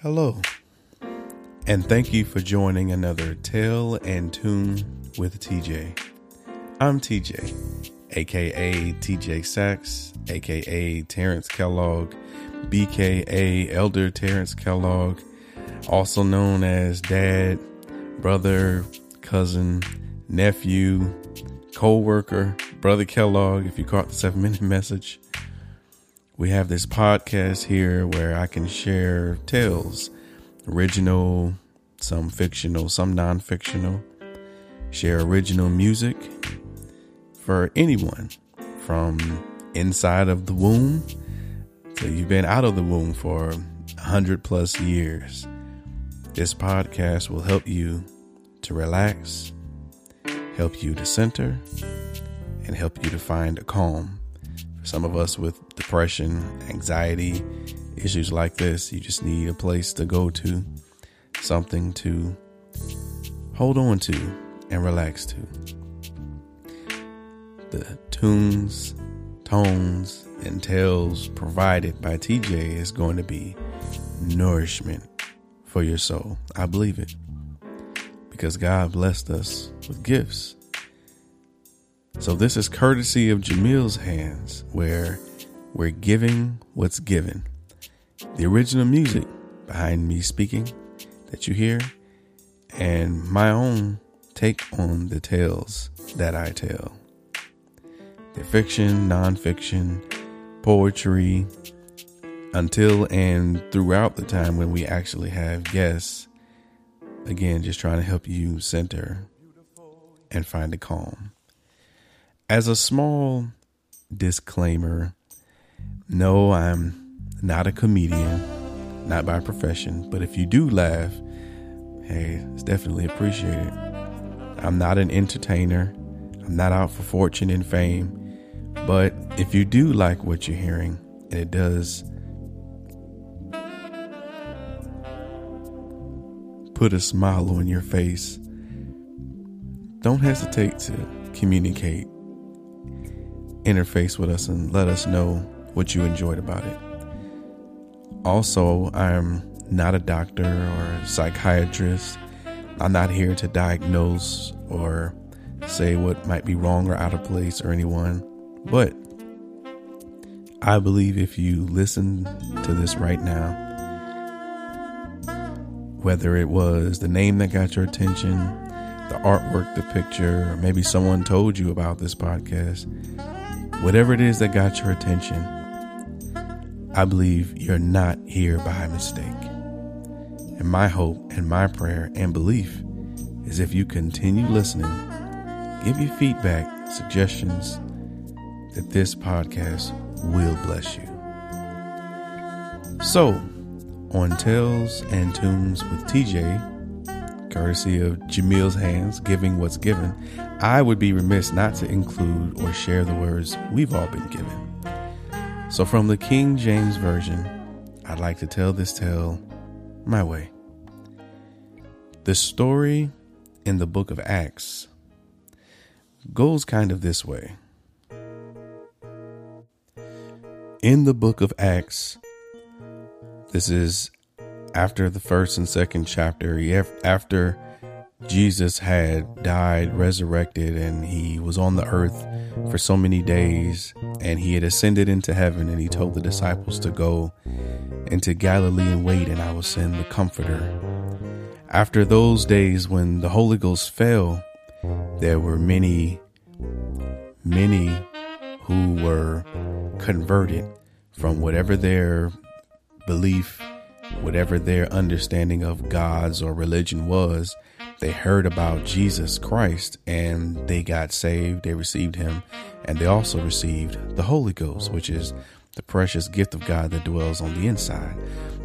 Hello, and thank you for joining another Tale and Tune with TJ. I'm TJ, aka TJ Sachs, aka Terrence Kellogg, BKA Elder Terrence Kellogg, also known as Dad, Brother, Cousin, Nephew, Co worker, Brother Kellogg, if you caught the seven minute message. We have this podcast here where I can share tales, original, some fictional, some non fictional, share original music for anyone from inside of the womb to you've been out of the womb for a hundred plus years. This podcast will help you to relax, help you to center, and help you to find a calm For some of us with depression, anxiety, issues like this, you just need a place to go to, something to hold on to and relax to. The tunes, tones, and tales provided by TJ is going to be nourishment for your soul. I believe it. Because God blessed us with gifts so this is courtesy of Jamil's hands, where we're giving what's given. The original music behind me speaking that you hear, and my own take on the tales that I tell. The fiction, nonfiction, poetry, until and throughout the time when we actually have guests. Again, just trying to help you center and find a calm. As a small disclaimer, no, I'm not a comedian, not by profession, but if you do laugh, hey, it's definitely appreciated. I'm not an entertainer, I'm not out for fortune and fame, but if you do like what you're hearing, and it does put a smile on your face, don't hesitate to communicate interface with us and let us know what you enjoyed about it. Also, I'm not a doctor or a psychiatrist. I'm not here to diagnose or say what might be wrong or out of place or anyone. But I believe if you listen to this right now, whether it was the name that got your attention, the artwork, the picture, or maybe someone told you about this podcast, Whatever it is that got your attention, I believe you're not here by mistake. And my hope and my prayer and belief is if you continue listening, give your feedback, suggestions, that this podcast will bless you. So, on Tales and Tunes with TJ, courtesy of Jamil's hands, giving what's given, I would be remiss not to include or share the words we've all been given. So, from the King James Version, I'd like to tell this tale my way. The story in the book of Acts goes kind of this way. In the book of Acts, this is after the first and second chapter, after Jesus had died, resurrected, and he was on the earth for so many days, and he had ascended into heaven, and he told the disciples to go into Galilee and wait, and I will send the Comforter. After those days when the Holy Ghost fell, there were many, many who were converted from whatever their belief whatever their understanding of gods or religion was, they heard about Jesus Christ and they got saved. They received him and they also received the Holy Ghost, which is the precious gift of God that dwells on the inside.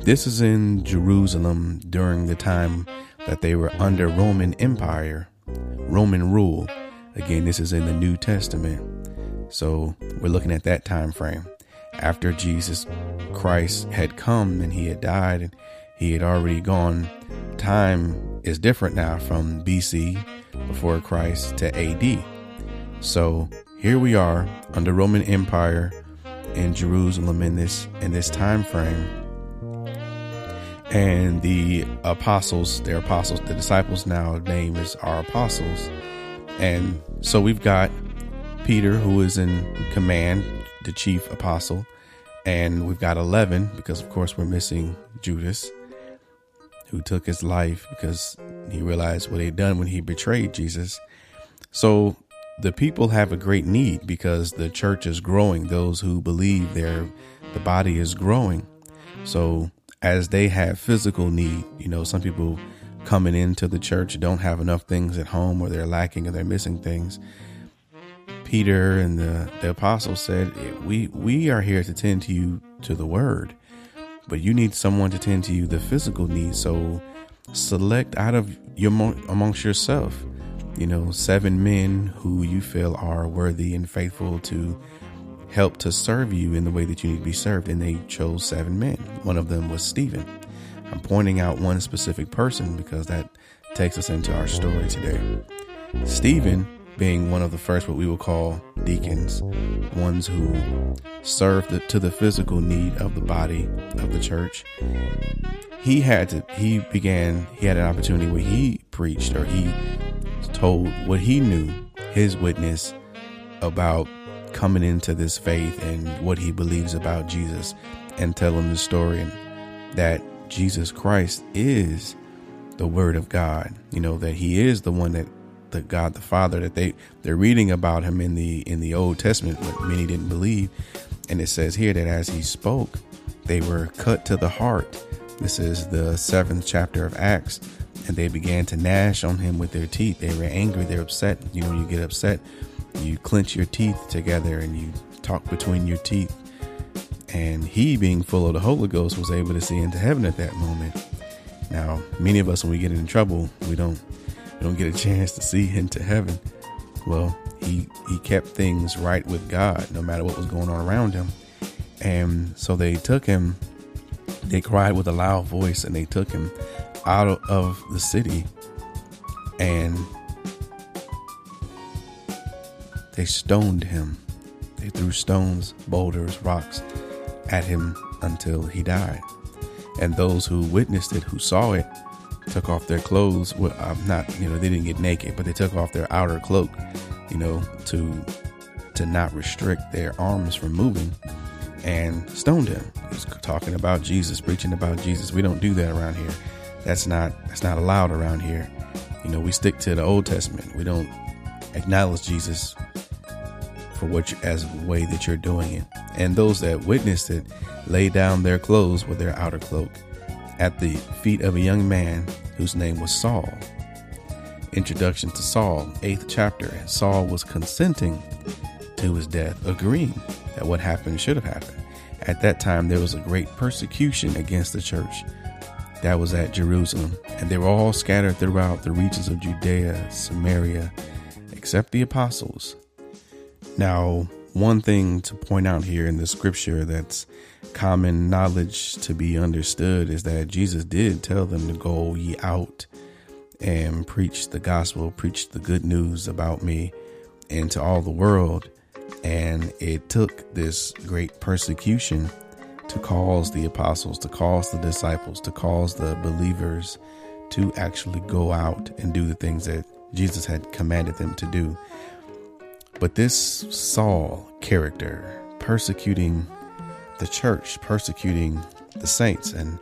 This is in Jerusalem during the time that they were under Roman Empire, Roman rule. Again, this is in the New Testament. So we're looking at that time frame after Jesus Christ had come and he had died and he had already gone. Time is different now from BC, before Christ, to AD. So here we are under Roman Empire in Jerusalem in this in this time frame. and the apostles, their apostles, the disciples now name is our apostles. And so we've got Peter, who is in command, the chief apostle, and we've got 11 because, of course, we're missing Judas, who took his life because he realized what he'd done when he betrayed Jesus. So the people have a great need because the church is growing. Those who believe their the body is growing. So as they have physical need, you know, some people coming into the church don't have enough things at home or they're lacking or they're missing things. Peter and the, the apostles said, we, we are here to tend to you to the word, but you need someone to tend to you the physical needs. So select out of your amongst yourself, you know, seven men who you feel are worthy and faithful to help to serve you in the way that you need to be served. And they chose seven men. One of them was Stephen. I'm pointing out one specific person because that takes us into our story today. Stephen being one of the first, what we will call deacons, ones who served the, to the physical need of the body of the church. He had to, he began, he had an opportunity where he preached or he told what he knew, his witness about coming into this faith and what he believes about Jesus and tell him the story that Jesus Christ is the word of God. You know, that he is the one that the God the Father that they they're reading about him in the in the Old Testament, but many didn't believe. And it says here that as he spoke, they were cut to the heart. This is the seventh chapter of Acts. And they began to gnash on him with their teeth. They were angry, they're upset. You know, you get upset you clench your teeth together and you talk between your teeth. And he, being full of the Holy Ghost, was able to see into heaven at that moment. Now, many of us, when we get in trouble, we don't don't get a chance to see into heaven. Well, he he kept things right with God, no matter what was going on around him. And so they took him. They cried with a loud voice, and they took him out of the city. And they stoned him. They threw stones, boulders, rocks at him until he died. And those who witnessed it, who saw it, took off their clothes. Well, uh, not, you know, they didn't get naked, but they took off their outer cloak, you know, to to not restrict their arms from moving, and stoned him. He was talking about Jesus, preaching about Jesus. We don't do that around here. That's not that's not allowed around here. You know, we stick to the Old Testament. We don't acknowledge Jesus for what you, as a way that you're doing it. And those that witnessed it lay down their clothes with their outer cloak at the feet of a young man whose name was Saul. Introduction to Saul, eighth chapter. Saul was consenting to his death, agreeing that what happened should have happened. At that time, there was a great persecution against the church that was at Jerusalem, and they were all scattered throughout the regions of Judea, Samaria, except the apostles. Now, one thing to point out here in the scripture that's common knowledge to be understood is that Jesus did tell them to go ye out and preach the gospel, preach the good news about me into all the world. And it took this great persecution to cause the apostles, to cause the disciples, to cause the believers to actually go out and do the things that Jesus had commanded them to do. But this Saul character persecuting the church, persecuting the saints, and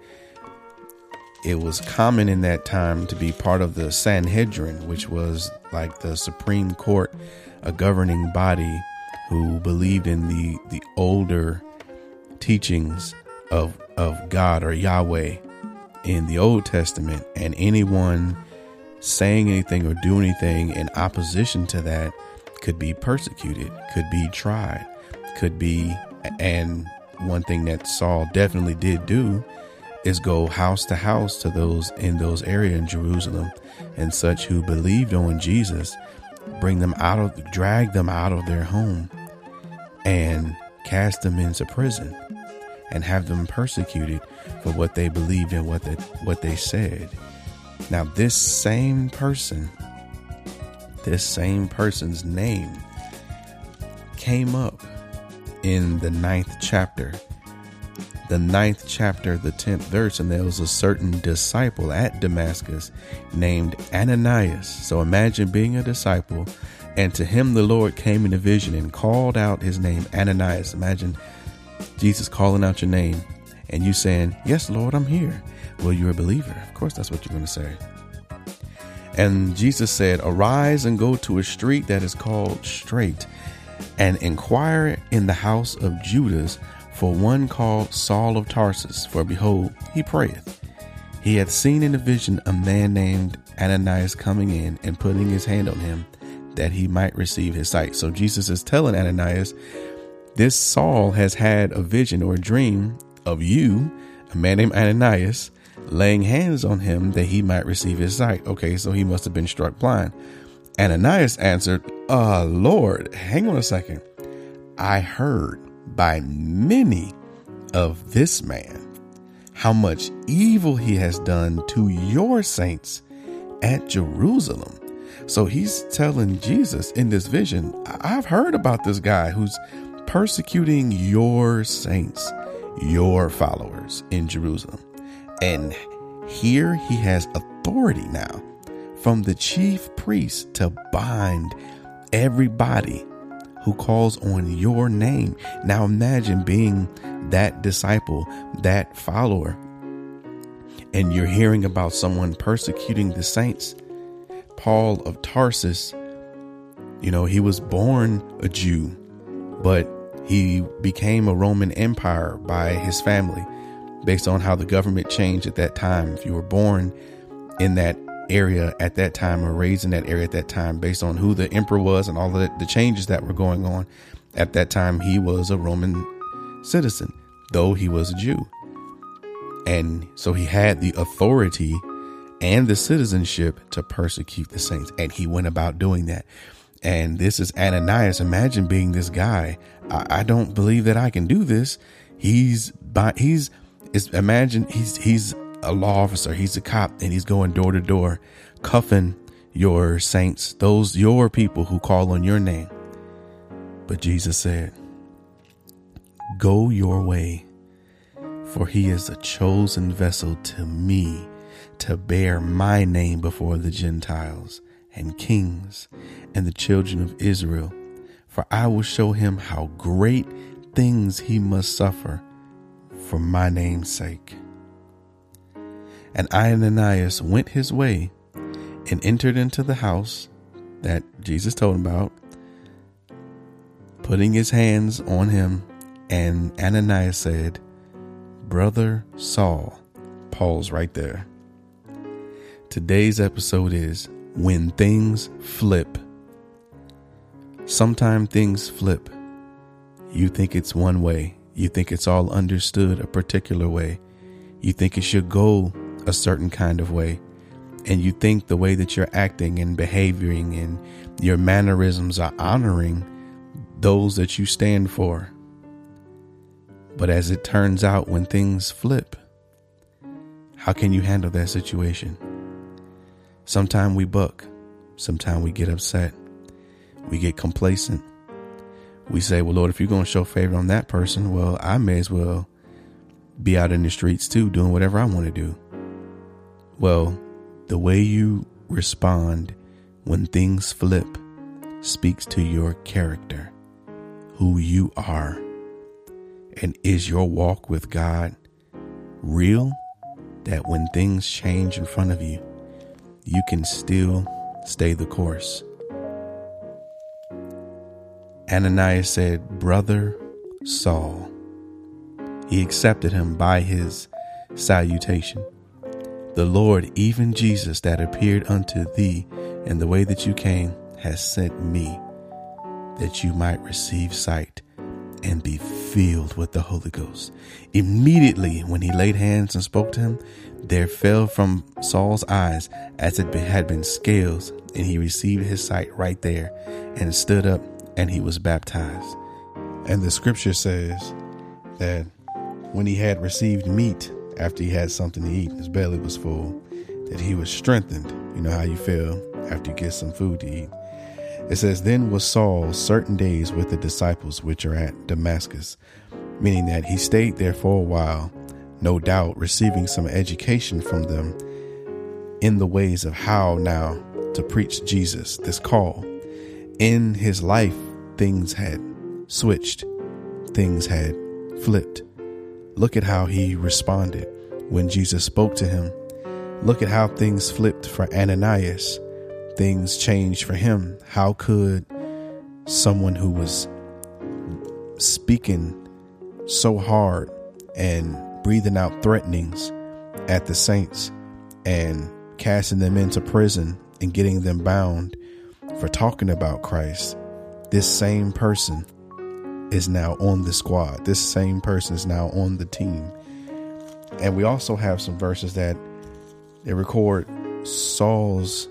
it was common in that time to be part of the Sanhedrin, which was like the Supreme Court, a governing body who believed in the the older teachings of of God or Yahweh in the Old Testament, and anyone saying anything or doing anything in opposition to that could be persecuted, could be tried, could be, and one thing that Saul definitely did do is go house to house to those in those areas in Jerusalem and such who believed on Jesus, bring them out of, drag them out of their home and cast them into prison and have them persecuted for what they believed and what they, what they said. Now, this same person this same person's name came up in the ninth chapter the ninth chapter, the tenth verse, and there was a certain disciple at Damascus named Ananias. So imagine being a disciple, and to him the Lord came in a vision and called out his name, Ananias. Imagine Jesus calling out your name and you saying, Yes, Lord, I'm here. Well, you're a believer. Of course, that's what you're going to say. And Jesus said, Arise and go to a street that is called Straight, and inquire in the house of Judas for one called Saul of Tarsus. For behold, he prayeth. He had seen in a vision a man named Ananias coming in and putting his hand on him that he might receive his sight. So Jesus is telling Ananias, This Saul has had a vision or a dream of you, a man named Ananias laying hands on him that he might receive his sight. Okay, so he must have been struck blind. Ananias answered, Uh, Lord, hang on a second. I heard by many of this man how much evil he has done to your saints at Jerusalem. So he's telling Jesus in this vision, I've heard about this guy who's persecuting your saints, your followers in Jerusalem. And here he has authority now from the chief priest to bind everybody who calls on your name. Now imagine being that disciple, that follower, and you're hearing about someone persecuting the saints. Paul of Tarsus, you know, he was born a Jew, but he became a Roman Empire by his family based on how the government changed at that time. If you were born in that area at that time or raised in that area at that time, based on who the emperor was and all the, the changes that were going on at that time, he was a Roman citizen, though he was a Jew. And so he had the authority and the citizenship to persecute the saints. And he went about doing that. And this is Ananias. Imagine being this guy. I, I don't believe that I can do this. He's by, he's is imagine he's he's a law officer, he's a cop, and he's going door to door, cuffing your saints, those your people who call on your name. But Jesus said, Go your way, for he is a chosen vessel to me to bear my name before the Gentiles and kings and the children of Israel. For I will show him how great things he must suffer for my name's sake. And Ananias went his way and entered into the house that Jesus told him about, putting his hands on him. And Ananias said, Brother Saul, Paul's right there. Today's episode is When Things Flip. Sometimes things flip. You think it's one way, you think it's all understood a particular way. You think it should go a certain kind of way. And you think the way that you're acting and behaving and your mannerisms are honoring those that you stand for. But as it turns out, when things flip, how can you handle that situation? Sometimes we buck, sometimes we get upset, we get complacent, we say, well, Lord, if you're going to show favor on that person, well, I may as well be out in the streets too, doing whatever I want to do. Well, the way you respond when things flip speaks to your character, who you are. And is your walk with God real? That when things change in front of you, you can still stay the course. Ananias said, Brother Saul. He accepted him by his salutation. The Lord, even Jesus, that appeared unto thee in the way that you came, has sent me, that you might receive sight and be filled with the Holy Ghost. Immediately, when he laid hands and spoke to him, there fell from Saul's eyes as it had been scales, and he received his sight right there and stood up and he was baptized. And the scripture says that when he had received meat after he had something to eat, his belly was full, that he was strengthened. You know how you feel after you get some food to eat. It says, Then was Saul certain days with the disciples which are at Damascus. meaning that he stayed there for a while, no doubt receiving some education from them in the ways of how now to preach Jesus, this call. In his life, things had switched, things had flipped. Look at how he responded when Jesus spoke to him. Look at how things flipped for Ananias. Things changed for him. How could someone who was speaking so hard and breathing out threatenings at the saints and casting them into prison and getting them bound for talking about Christ, this same person is now on the squad. This same person is now on the team. And we also have some verses that they record Saul's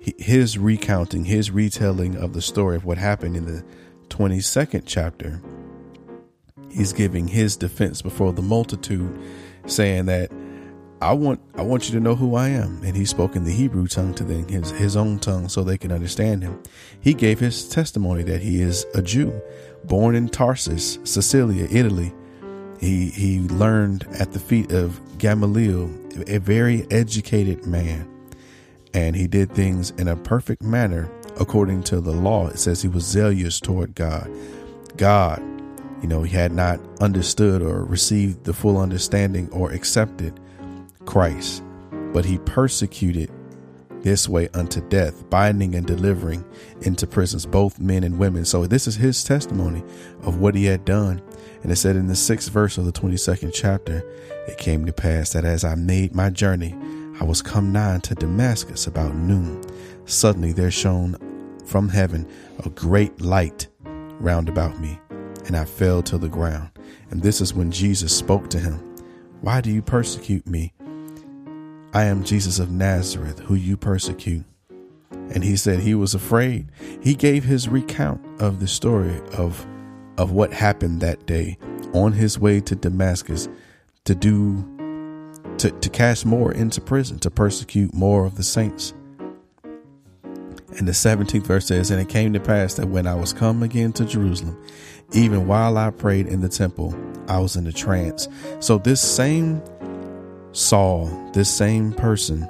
his recounting, his retelling of the story of what happened in the 22nd chapter. He's giving his defense before the multitude, saying that I want I want you to know who I am. And he spoke in the Hebrew tongue to them, his his own tongue, so they can understand him. He gave his testimony that he is a Jew, born in Tarsus, Sicilia, Italy. He he learned at the feet of Gamaliel, a very educated man, and he did things in a perfect manner according to the law. It says he was zealous toward God. God, you know, he had not understood or received the full understanding or accepted Christ, but he persecuted this way unto death, binding and delivering into prisons both men and women. So this is his testimony of what he had done. And it said in the sixth verse of the 22nd chapter, it came to pass that as I made my journey, I was come nigh to Damascus about noon. Suddenly there shone from heaven a great light round about me, and I fell to the ground. And this is when Jesus spoke to him. Why do you persecute me? I am Jesus of Nazareth, who you persecute. And he said he was afraid. He gave his recount of the story of of what happened that day on his way to Damascus to do to, to cast more into prison, to persecute more of the saints. And the 17th verse says, And it came to pass that when I was come again to Jerusalem, even while I prayed in the temple, I was in a trance. So this same Saul, this same person,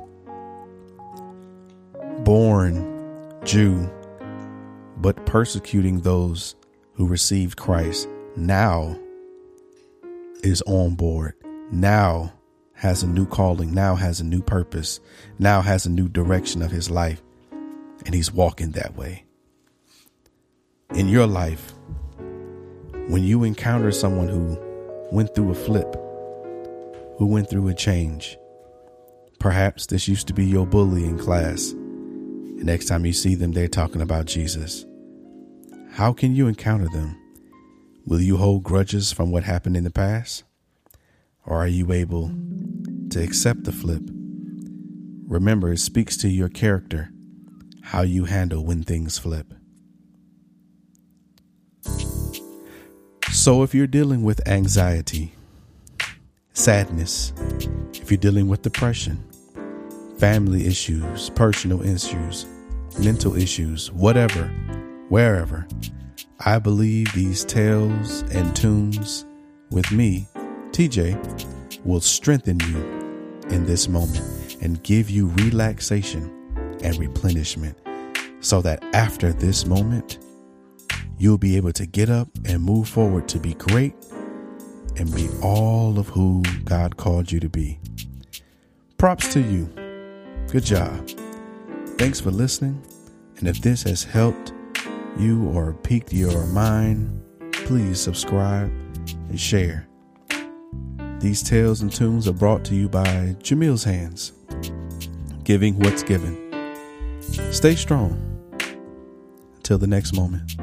born Jew, but persecuting those who received Christ, now is on board, now has a new calling, now has a new purpose, now has a new direction of his life, and he's walking that way. In your life, when you encounter someone who went through a flip, who went through a change. Perhaps this used to be your bully in class. And next time you see them, they're talking about Jesus. How can you encounter them? Will you hold grudges from what happened in the past? Or are you able to accept the flip? Remember, it speaks to your character, how you handle when things flip. So, if you're dealing with anxiety, sadness, if you're dealing with depression, family issues, personal issues, mental issues, whatever, wherever, I believe these tales and tunes with me, TJ, will strengthen you in this moment and give you relaxation and replenishment so that after this moment, you'll be able to get up and move forward to be great and be all of who God called you to be. Props to you. Good job. Thanks for listening. And if this has helped you or piqued your mind, please subscribe and share. These tales and tunes are brought to you by Jamil's Hands, giving what's given. Stay strong. Until the next moment.